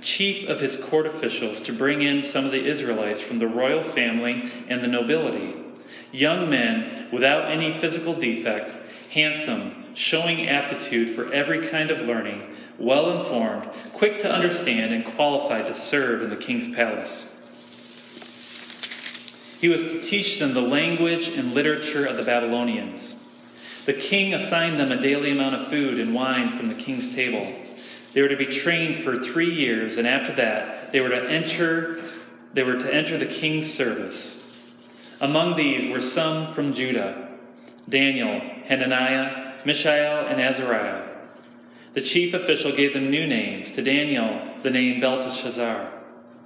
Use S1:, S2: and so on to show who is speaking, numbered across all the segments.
S1: chief of his court officials, to bring in some of the Israelites from the royal family and the nobility, young men without any physical defect, handsome, showing aptitude for every kind of learning, well informed, quick to understand, and qualified to serve in the king's palace. He was to teach them the language and literature of the Babylonians. The king assigned them a daily amount of food and wine from the king's table. They were to be trained for three years, and after that, they were to enter. They were to enter the king's service. Among these were some from Judah: Daniel, Hananiah, Mishael, and Azariah. The chief official gave them new names. To Daniel, the name Belteshazzar.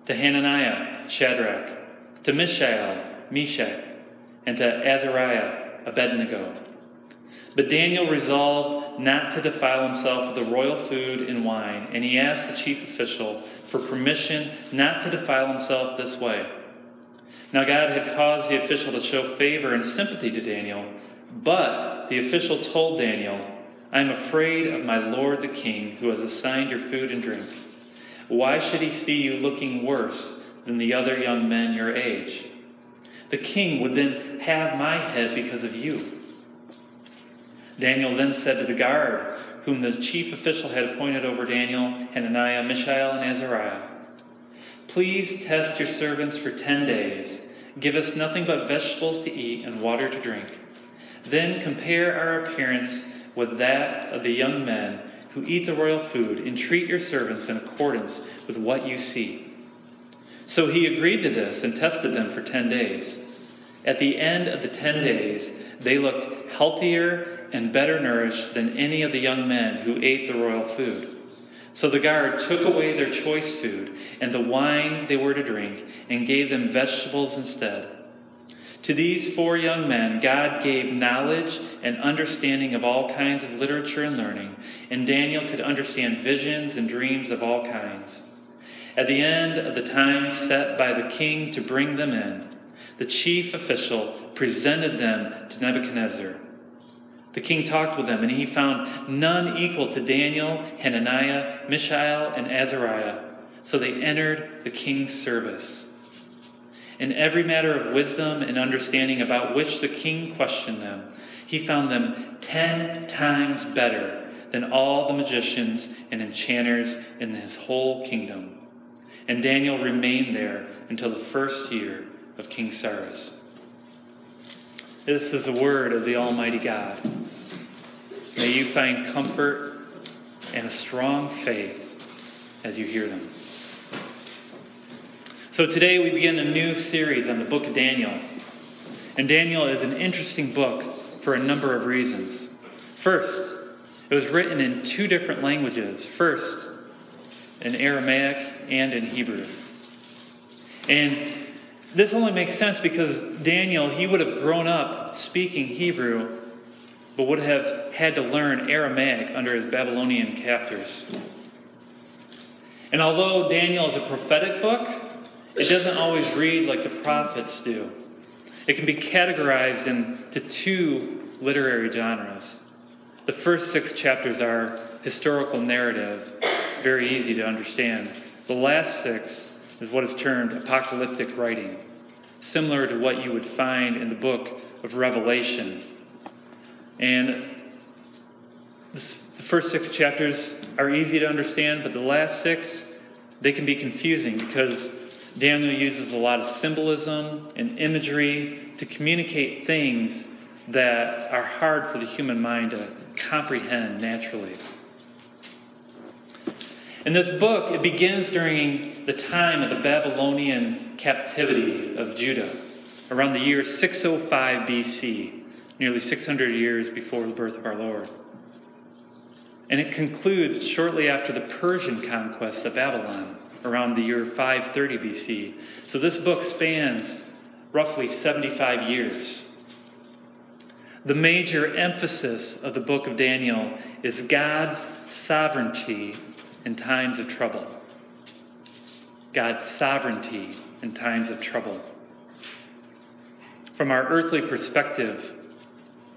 S1: To Hananiah, Shadrach to Mishael, Meshach, and to Azariah, Abednego. But Daniel resolved not to defile himself with the royal food and wine, and he asked the chief official for permission not to defile himself this way. Now, God had caused the official to show favor and sympathy to Daniel, but the official told Daniel, I am afraid of my lord the king, who has assigned your food and drink. Why should he see you looking worse than the other young men your age. The king would then have my head because of you. Daniel then said to the guard, whom the chief official had appointed over Daniel, Hananiah, Mishael, and Azariah, Please test your servants for ten days. Give us nothing but vegetables to eat and water to drink. Then compare our appearance with that of the young men who eat the royal food, and treat your servants in accordance with what you see. So he agreed to this and tested them for 10 days. At the end of the 10 days, they looked healthier and better nourished than any of the young men who ate the royal food. So the guard took away their choice food and the wine they were to drink and gave them vegetables instead. To these four young men, God gave knowledge and understanding of all kinds of literature and learning, and Daniel could understand visions and dreams of all kinds. At the end of the time set by the king to bring them in, the chief official presented them to Nebuchadnezzar. The king talked with them, and he found none equal to Daniel, Hananiah, Mishael, and Azariah. So they entered the king's service. In every matter of wisdom and understanding about which the king questioned them, he found them ten times better than all the magicians and enchanters in his whole kingdom. And Daniel remained there until the first year of King Cyrus. This is the word of the Almighty God. May you find comfort and a strong faith as you hear them. So today we begin a new series on the book of Daniel. And Daniel is an interesting book for a number of reasons. First, it was written in two different languages. First, in Aramaic and in Hebrew. And this only makes sense because Daniel, he would have grown up speaking Hebrew, but would have had to learn Aramaic under his Babylonian captors. And although Daniel is a prophetic book, it doesn't always read like the prophets do. It can be categorized into two literary genres. The first six chapters are historical narrative, very easy to understand. The last six is what is termed apocalyptic writing, similar to what you would find in the book of Revelation. And this, the first six chapters are easy to understand, but the last six, they can be confusing because Daniel uses a lot of symbolism and imagery to communicate things that are hard for the human mind to comprehend naturally. In this book, it begins during the time of the Babylonian captivity of Judah, around the year 605 BC, nearly 600 years before the birth of our Lord. And it concludes shortly after the Persian conquest of Babylon. around the year 530 BC. So this book spans roughly 75 years. The major emphasis of the book of Daniel is God's sovereignty in times of trouble. God's sovereignty in times of trouble. From our earthly perspective,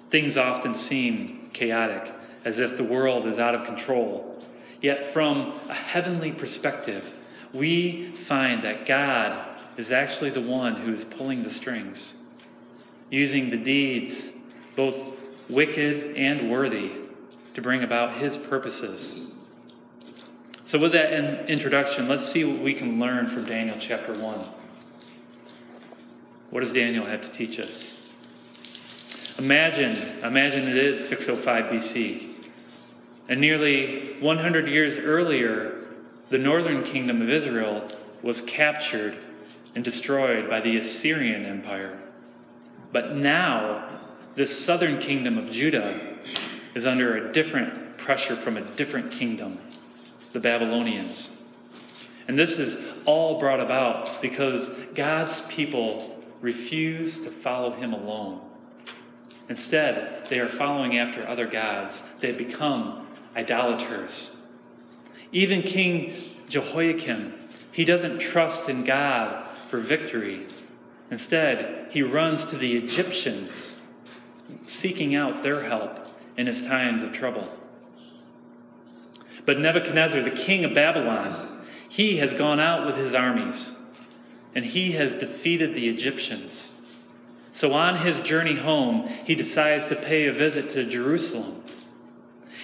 S1: things often seem chaotic, as if the world is out of control. Yet, from a heavenly perspective, we find that God is actually the one who is pulling the strings, using the deeds both wicked and worthy, to bring about his purposes. So, with that in introduction, let's see what we can learn from Daniel chapter 1. What does Daniel have to teach us? Imagine, imagine it is 605 BC. And nearly 100 years earlier, the northern kingdom of Israel was captured and destroyed by the Assyrian Empire. But now, this southern kingdom of Judah is under a different pressure from a different kingdom, the Babylonians. And this is all brought about because God's people refuse to follow him alone. Instead, they are following after other gods. They become idolaters. Even King Jehoiakim, he doesn't trust in God for victory. Instead, he runs to the Egyptians seeking out their help in his times of trouble. But Nebuchadnezzar, the king of Babylon, he has gone out with his armies and he has defeated the Egyptians. So on his journey home, he decides to pay a visit to Jerusalem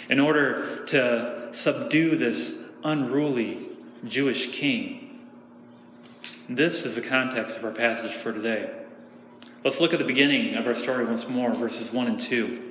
S1: in order to subdue this unruly Jewish king. This is the context of our passage for today. Let's look at the beginning of our story once more, verses 1 and 2.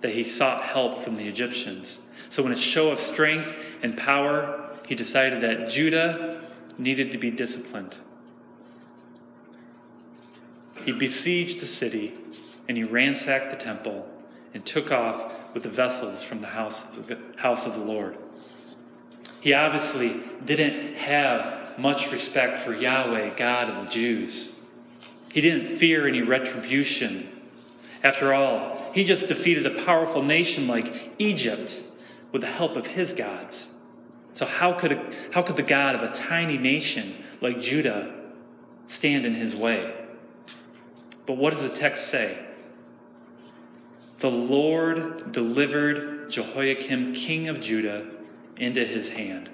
S1: that he sought help from the Egyptians. So, in a show of strength and power, he decided that Judah needed to be disciplined. He besieged the city and he ransacked the temple and took off with the vessels from the house of the, house of the Lord. He obviously didn't have much respect for Yahweh, God of the Jews. He didn't fear any retribution. After all, he just defeated a powerful nation like Egypt with the help of his gods. So, how could, how could the God of a tiny nation like Judah stand in his way? But what does the text say? The Lord delivered Jehoiakim, king of Judah, into his hand.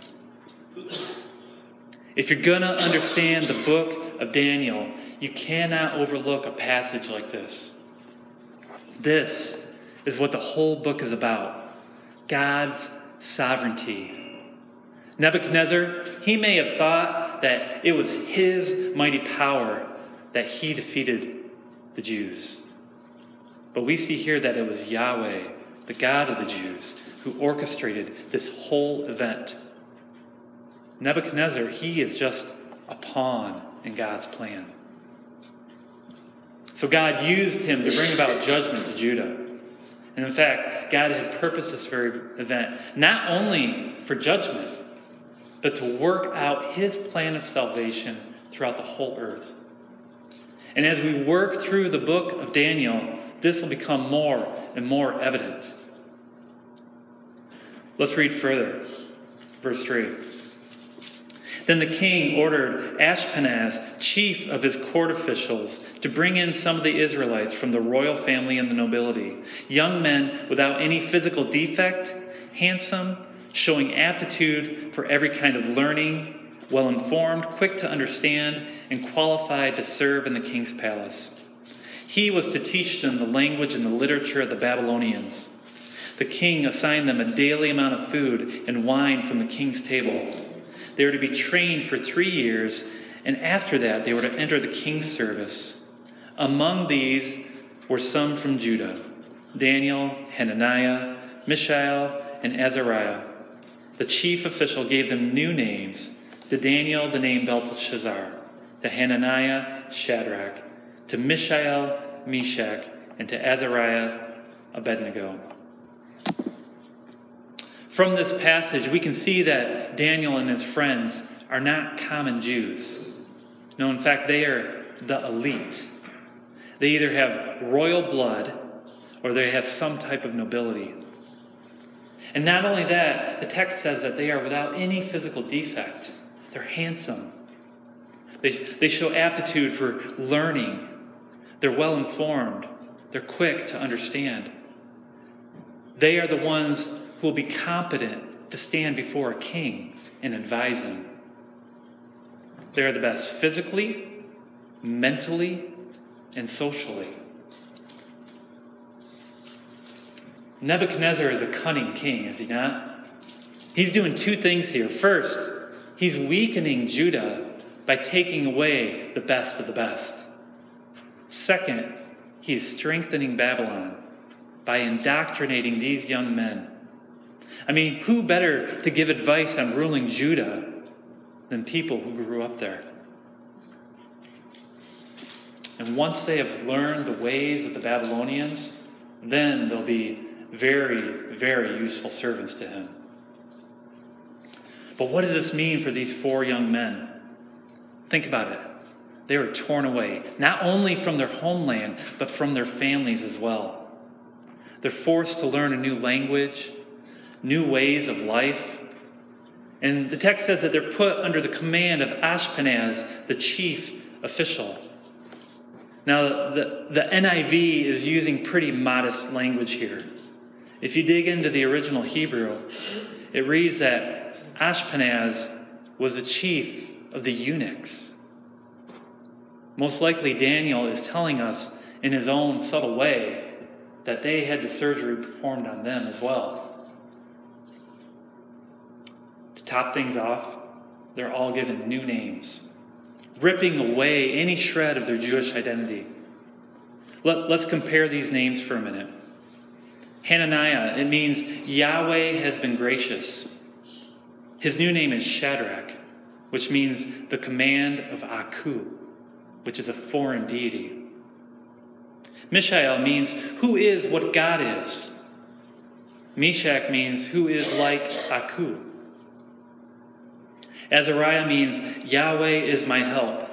S1: If you're going to understand the book of Daniel, you cannot overlook a passage like this. This is what the whole book is about God's sovereignty. Nebuchadnezzar, he may have thought that it was his mighty power that he defeated the Jews. But we see here that it was Yahweh, the God of the Jews, who orchestrated this whole event. Nebuchadnezzar, he is just a pawn in God's plan. So God used him to bring about judgment to Judah. And in fact, God had purposed this very event not only for judgment, but to work out his plan of salvation throughout the whole earth. And as we work through the book of Daniel, this will become more and more evident. Let's read further. Verse 3. Then the king ordered Ashpenaz, chief of his court officials, to bring in some of the Israelites from the royal family and the nobility, young men without any physical defect, handsome, showing aptitude for every kind of learning, well informed, quick to understand, and qualified to serve in the king's palace. He was to teach them the language and the literature of the Babylonians. the king assigned them a daily amount of food and wine from the king's table. They were to be trained for three years, and after that, they were to enter the king's service. Among these were some from Judah Daniel, Hananiah, Mishael, and Azariah. The chief official gave them new names to Daniel, the name Belteshazzar, to Hananiah, Shadrach, to Mishael, Meshach, and to Azariah, Abednego. From this passage, we can see that Daniel and his friends are not common Jews. No, in fact, they are the elite. They either have royal blood or they have some type of nobility. And not only that, the text says that they are without any physical defect. They're handsome. They, they show aptitude for learning. They're well informed. They're quick to understand. They are the ones who will be competent to stand before a king and advise him. They are the best physically, mentally, and socially. Nebuchadnezzar is a cunning king, is he not? He's doing two things here. First, he's weakening Judah by taking away the best of the best. Second, he is strengthening Babylon by indoctrinating these young men. I mean, who better to give advice on ruling Judah than people who grew up there? And once they have learned the ways of the Babylonians, then they'll be very, very useful servants to him. But what does this mean for these four young men? Think about it. They were torn away, not only from their homeland, but from their families as well. They're forced to learn a new language, new ways of life. And the text says that they're put under the command of Ashpenaz, the chief official. Now, the, the NIV is using pretty modest language here. If you dig into the original Hebrew, it reads that Ashpenaz was the chief of the eunuchs. Most likely, Daniel is telling us in his own subtle way that they had the surgery performed on them as well. To top things off, they're all given new names, ripping away any shred of their Jewish identity. Let, us compare these names for a minute. Hananiah, it means Yahweh has been gracious. His new name is Shadrach, which means the command of Aku, which is a foreign deity. Mishael means who is what God is. Meshach means who is like Aku. Azariah means Yahweh is my help.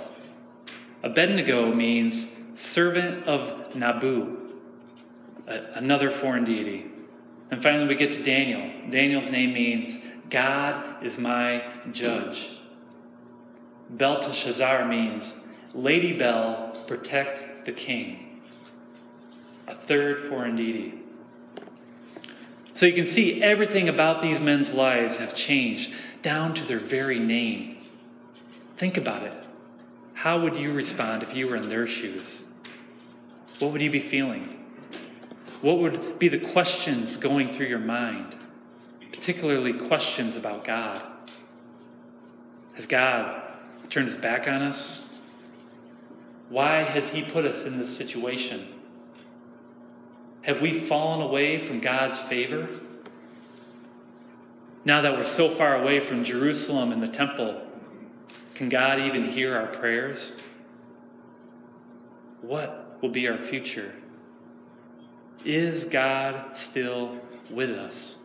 S1: Abednego means servant of Nabu another foreign deity. And finally, we get to Daniel. Daniel's name means God is my judge. Belteshazzar means Lady Bel, protect the king. A third foreign deity. So you can see everything about these men's lives have changed down to their very name. Think about it. How would you respond if you were in their shoes? What would you be feeling? What would be the questions going through your mind, particularly questions about God? Has God turned his back on us? Why has he put us in this situation? Have we fallen away from God's favor? Now that we're so far away from Jerusalem and the temple, can God even hear our prayers? What will be our future? Is God still with us?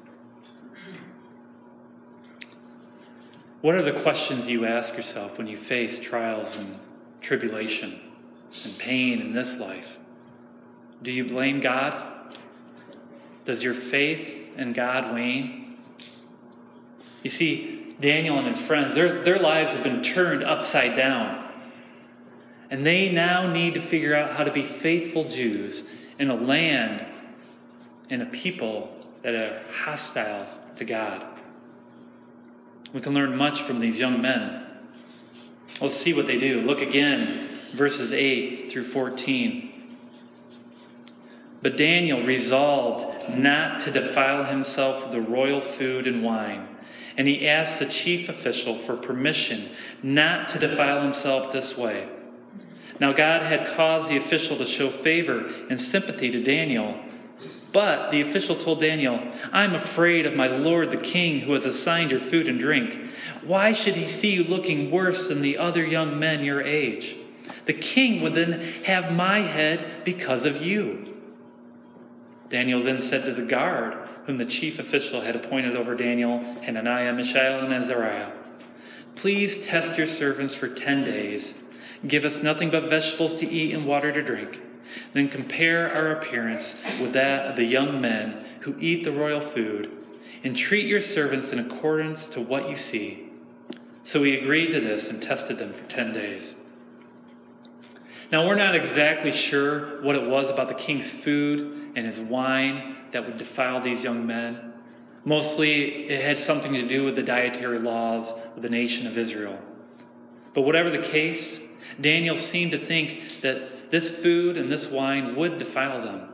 S1: What are the questions you ask yourself when you face trials and tribulation and pain in this life? Do you blame God? Does your faith in God wane? You see, Daniel and his friends, their, their lives have been turned upside down. And they now need to figure out how to be faithful Jews in a land and a people that are hostile to God. We can learn much from these young men. Let's see what they do. Look again, verses 8 through 14. But Daniel resolved not to defile himself with the royal food and wine. And he asked the chief official for permission not to defile himself this way. Now, God had caused the official to show favor and sympathy to Daniel. But the official told Daniel, I'm afraid of my lord the king who has assigned your food and drink. Why should he see you looking worse than the other young men your age? The king would then have my head because of you. Daniel then said to the guard, whom the chief official had appointed over Daniel, Hananiah, Mishael, and Azariah, Please test your servants for ten days. Give us nothing but vegetables to eat and water to drink. Then compare our appearance with that of the young men who eat the royal food, and treat your servants in accordance to what you see. So he agreed to this and tested them for ten days. Now, we're not exactly sure what it was about the king's food and his wine that would defile these young men. Mostly, it had something to do with the dietary laws of the nation of Israel. But whatever the case, Daniel seemed to think that this food and this wine would defile them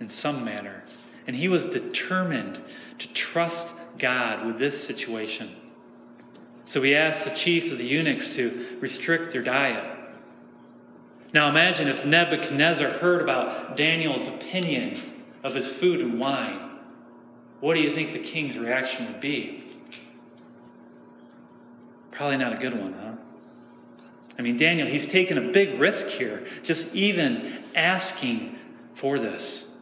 S1: in some manner. And he was determined to trust God with this situation. So he asked the chief of the eunuchs to restrict their diet. Now imagine if Nebuchadnezzar heard about Daniel's opinion of his food and wine. What do you think the king's reaction would be? Probably not a good one, huh? I mean, Daniel, he's taken a big risk here, just even asking for this.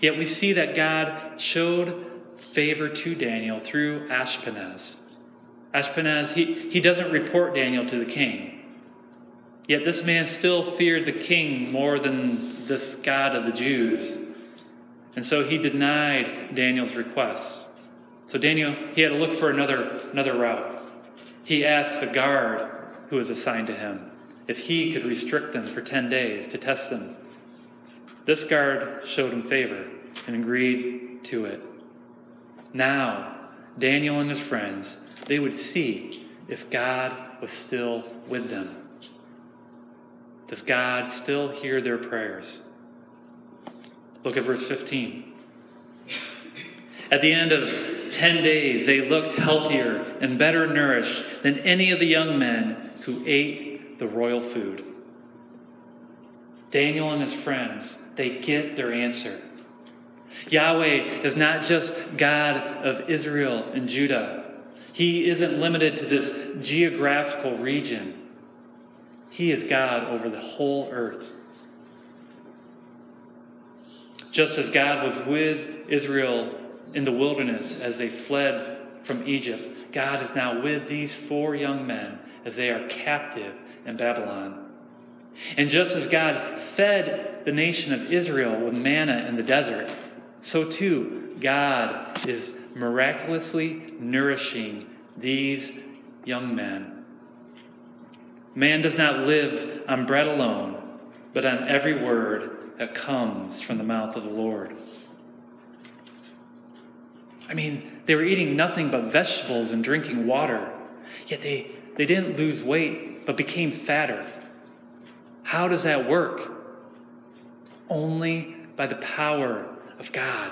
S1: Yet we see that God showed favor to Daniel through Ashpenaz. Ashpenaz, he, he doesn't report Daniel to the king. Yet this man still feared the king more than this God of the Jews. And so he denied Daniel's request. So Daniel, he had to look for another, another route. He asked the guard who was assigned to him if he could restrict them for 10 days to test them. This guard showed him favor and agreed to it. Now, Daniel and his friends, they would see if God was still with them. Does God still hear their prayers? Look at verse 15. At the end of 10 days, they looked healthier and better nourished than any of the young men who ate the royal food. Daniel and his friends, they get their answer. Yahweh is not just God of Israel and Judah. He isn't limited to this geographical region. He is God over the whole earth. Just as God was with Israel in the wilderness as they fled from Egypt, God is now with these four young men as they are captive in Babylon. And just as God fed the nation of Israel with manna in the desert, so too God is miraculously nourishing these young men Man does not live on bread alone, but on every word that comes from the mouth of the Lord. I mean, they were eating nothing but vegetables and drinking water, yet they, they didn't lose weight, but became fatter. How does that work? Only by the power of God.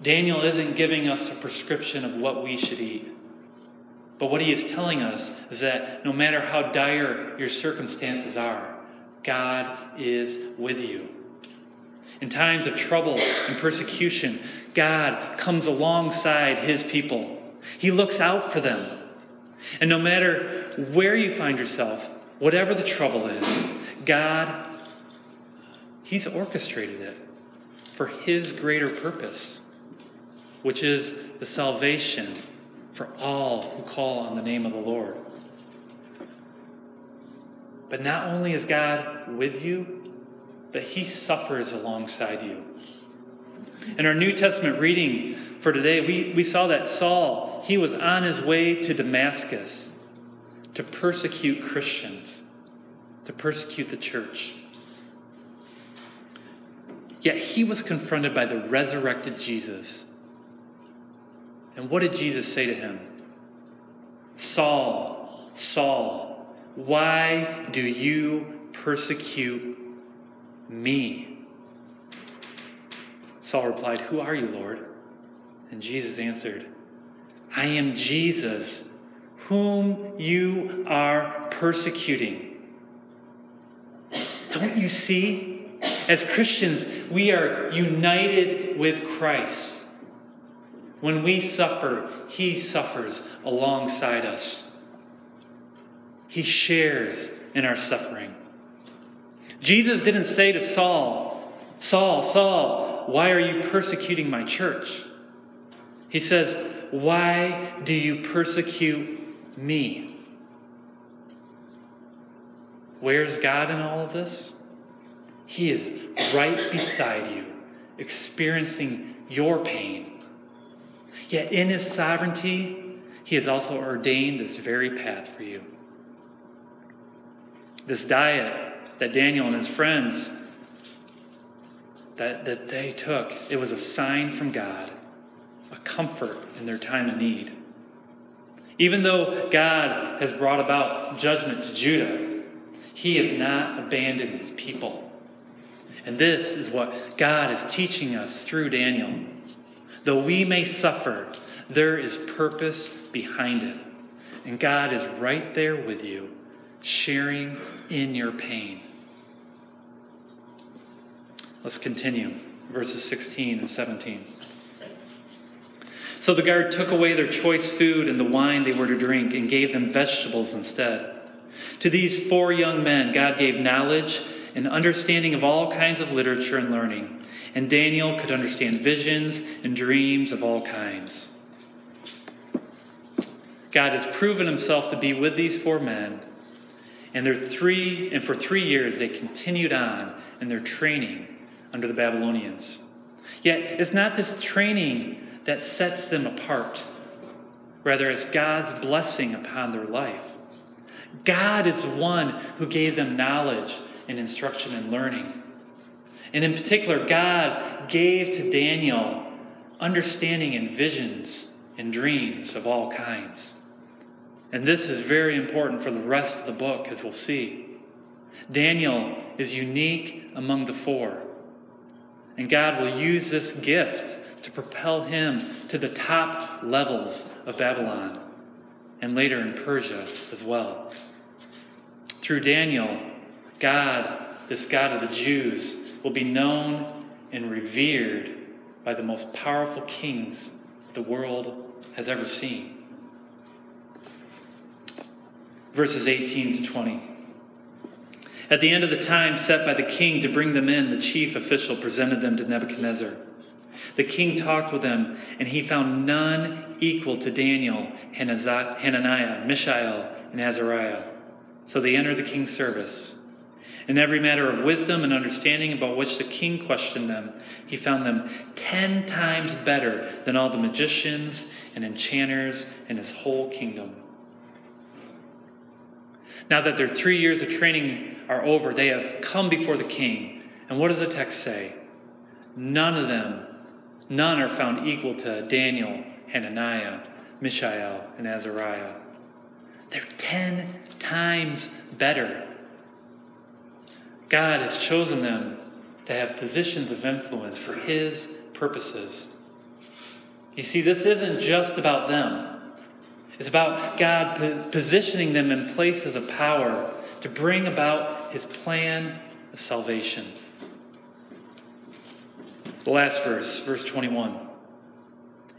S1: Daniel isn't giving us a prescription of what we should eat. But what he is telling us is that no matter how dire your circumstances are, God is with you. In times of trouble and persecution, God comes alongside his people. He looks out for them. And no matter where you find yourself, whatever the trouble is, God, He's orchestrated it for His greater purpose, which is the salvation for all who call on the name of the Lord. But not only is God with you, but he suffers alongside you. In our New Testament reading for today, we, we saw that Saul, he was on his way to Damascus to persecute Christians, to persecute the church. Yet he was confronted by the resurrected Jesus and what did Jesus say to him? Saul, Saul, why do you persecute Me. Saul replied, Who are you, Lord? And Jesus answered, I am Jesus, whom you are persecuting. Don't you see? As Christians, we are united with Christ. When we suffer, He suffers alongside us. He shares in our suffering. Jesus didn't say to Saul, Saul, Saul, why are you persecuting my church? He says, Why do you persecute me? Where's God in all of this? He is right beside you, experiencing your pain. Yet in his sovereignty, he has also ordained this very path for you. This diet that Daniel and his friends that, that they took, it was a sign from God, a comfort in their time of need. Even though God has brought about judgment to Judah, he has not abandoned his people. And this is what God is teaching us through Daniel. Though we may suffer, there is purpose behind it. And God is right there with you, sharing in your pain. Let's continue. Verses 16 and 17. So the guard took away their choice food and the wine they were to drink and gave them vegetables instead. To these four young men, God gave knowledge and understanding of all kinds of literature and learning, and Daniel could understand visions and dreams of all kinds. God has proven himself to be with these four men, and, three, and for three years they continued on in their training under the Babylonians. Yet it's not this training that sets them apart. Rather, it's God's blessing upon their life. God is the one who gave them knowledge and instruction and learning. And in particular, God gave to Daniel understanding and visions and dreams of all kinds. And this is very important for the rest of the book, as we'll see. Daniel is unique among the four. And God will use this gift to propel him to the top levels of Babylon and later in Persia as well. Through Daniel, God, this God of the Jews, will be known and revered by the most powerful kings the world has ever seen. Verses 18 to 20. At the end of the time set by the king to bring them in, the chief official presented them to Nebuchadnezzar. The king talked with them, and he found none equal to Daniel, Hananiah, Mishael, and Azariah. So they entered the king's service. In every matter of wisdom and understanding about which the king questioned them, he found them ten times better than all the magicians and enchanters in his whole kingdom. Now that their three years of training are over, they have come before the king. And what does the text say? None of them, none are found equal to Daniel, Hananiah, Mishael, and Azariah. They're ten times better. God has chosen them to have positions of influence for His purposes. You see, this isn't just about them. It's about God positioning them in places of power to bring about his plan of salvation. The last verse, verse 21.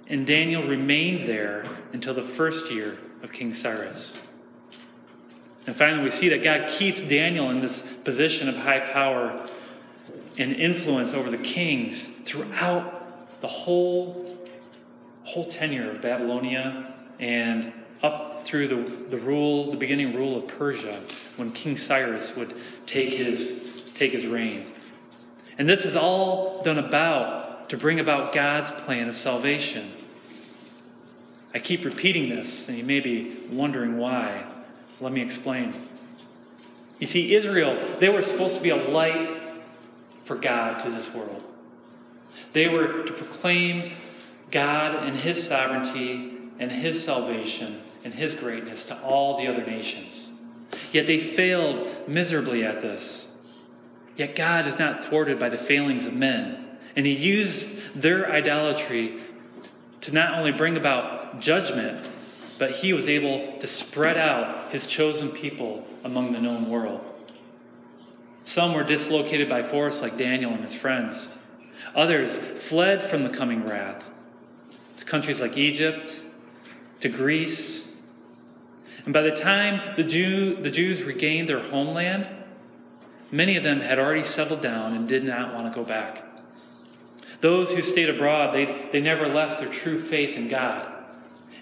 S1: And Daniel remained there until the first year of King Cyrus. And finally, we see that God keeps Daniel in this position of high power and influence over the kings throughout the whole, whole tenure of Babylonia and up through the, the rule, the beginning rule of Persia, when King Cyrus would take his, take his reign. And this is all done about to bring about God's plan of salvation. I keep repeating this, and you may be wondering why. Let me explain. You see, Israel, they were supposed to be a light for God to this world. They were to proclaim God and His sovereignty and his salvation and his greatness to all the other nations. Yet they failed miserably at this. Yet God is not thwarted by the failings of men. And he used their idolatry to not only bring about judgment, but he was able to spread out his chosen people among the known world. Some were dislocated by force, like Daniel and his friends. Others fled from the coming wrath to countries like Egypt, to Greece. And by the time the, Jew, the Jews regained their homeland, many of them had already settled down and did not want to go back. Those who stayed abroad, they, they never left their true faith in God.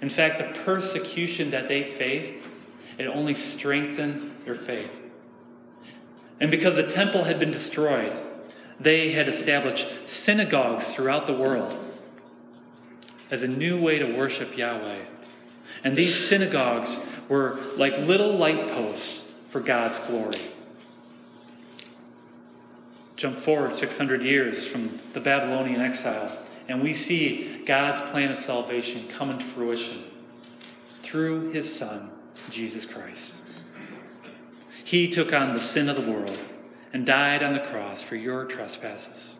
S1: In fact, the persecution that they faced, it only strengthened their faith. And because the temple had been destroyed, they had established synagogues throughout the world as a new way to worship Yahweh. And these synagogues were like little light posts for God's glory. Jump forward 600 years from the Babylonian exile, and we see God's plan of salvation come into fruition through his Son, Jesus Christ. He took on the sin of the world and died on the cross for your trespasses.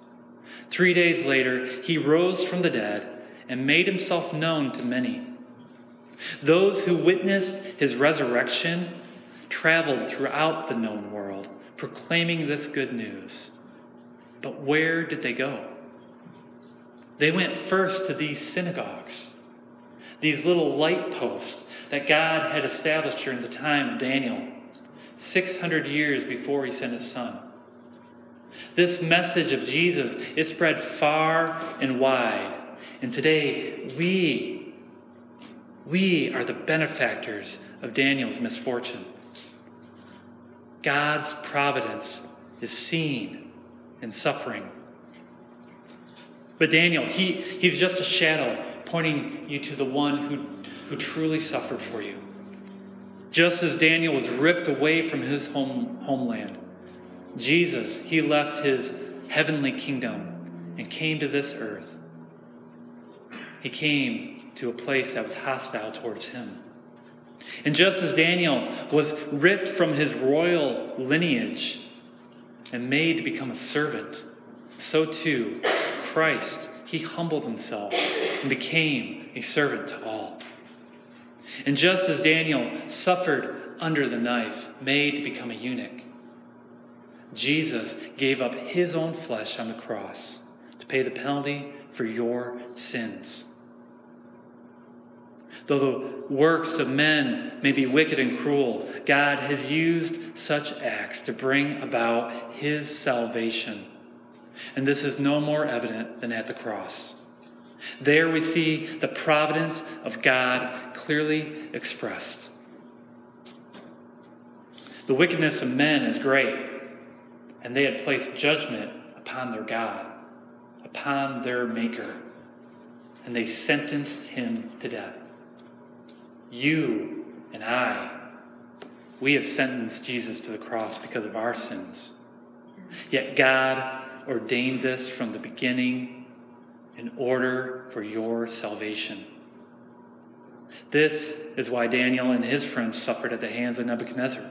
S1: Three days later, he rose from the dead and made himself known to many. Those who witnessed his resurrection traveled throughout the known world, proclaiming this good news. But where did they go? They went first to these synagogues, these little light posts that God had established during the time of Daniel, 600 years before he sent his son. This message of Jesus is spread far and wide. And today, we, we are the benefactors of Daniel's misfortune. God's providence is seen in suffering. But Daniel, he, he's just a shadow pointing you to the one who, who truly suffered for you. Just as Daniel was ripped away from his home, homeland, Jesus, he left his heavenly kingdom and came to this earth. He came to a place that was hostile towards him. And just as Daniel was ripped from his royal lineage and made to become a servant, so too Christ, he humbled himself and became a servant to all. And just as Daniel suffered under the knife, made to become a eunuch, Jesus gave up his own flesh on the cross to pay the penalty for your sins. Though the works of men may be wicked and cruel, God has used such acts to bring about his salvation. And this is no more evident than at the cross. There we see the providence of God clearly expressed. The wickedness of men is great, and they had placed judgment upon their God, upon their Maker, and they sentenced him to death. You and I, we have sentenced Jesus to the cross because of our sins. Yet God ordained this from the beginning in order for your salvation. This is why Daniel and his friends suffered at the hands of Nebuchadnezzar.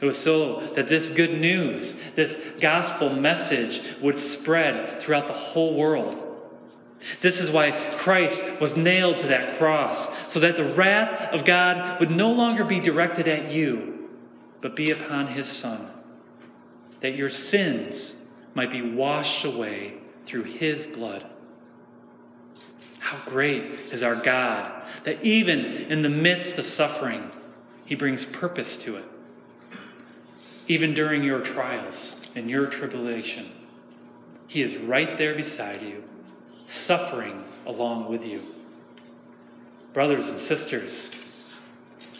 S1: It was so that this good news, this gospel message, would spread throughout the whole world. This is why Christ was nailed to that cross, so that the wrath of God would no longer be directed at you, but be upon his Son, that your sins might be washed away through his blood. How great is our God that even in the midst of suffering, he brings purpose to it. Even during your trials and your tribulation, he is right there beside you, suffering along with you. Brothers and sisters,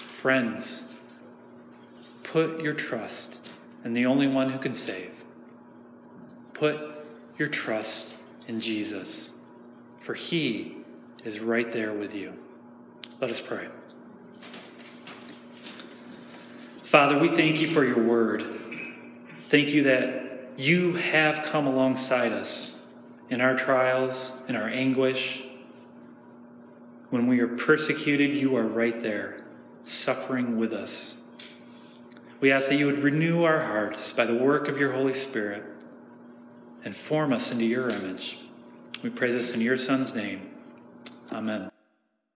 S1: friends, put your trust in the only one who can save Put your trust in Jesus, for he is right there with you. Let us pray. Father, we thank you for your word. Thank you that you have come alongside us in our trials, in our anguish. When we are persecuted, you are right there, suffering with us. We ask that you would renew our hearts by the work of your Holy Spirit and form us into your image. We pray this in your Son's name. Amen.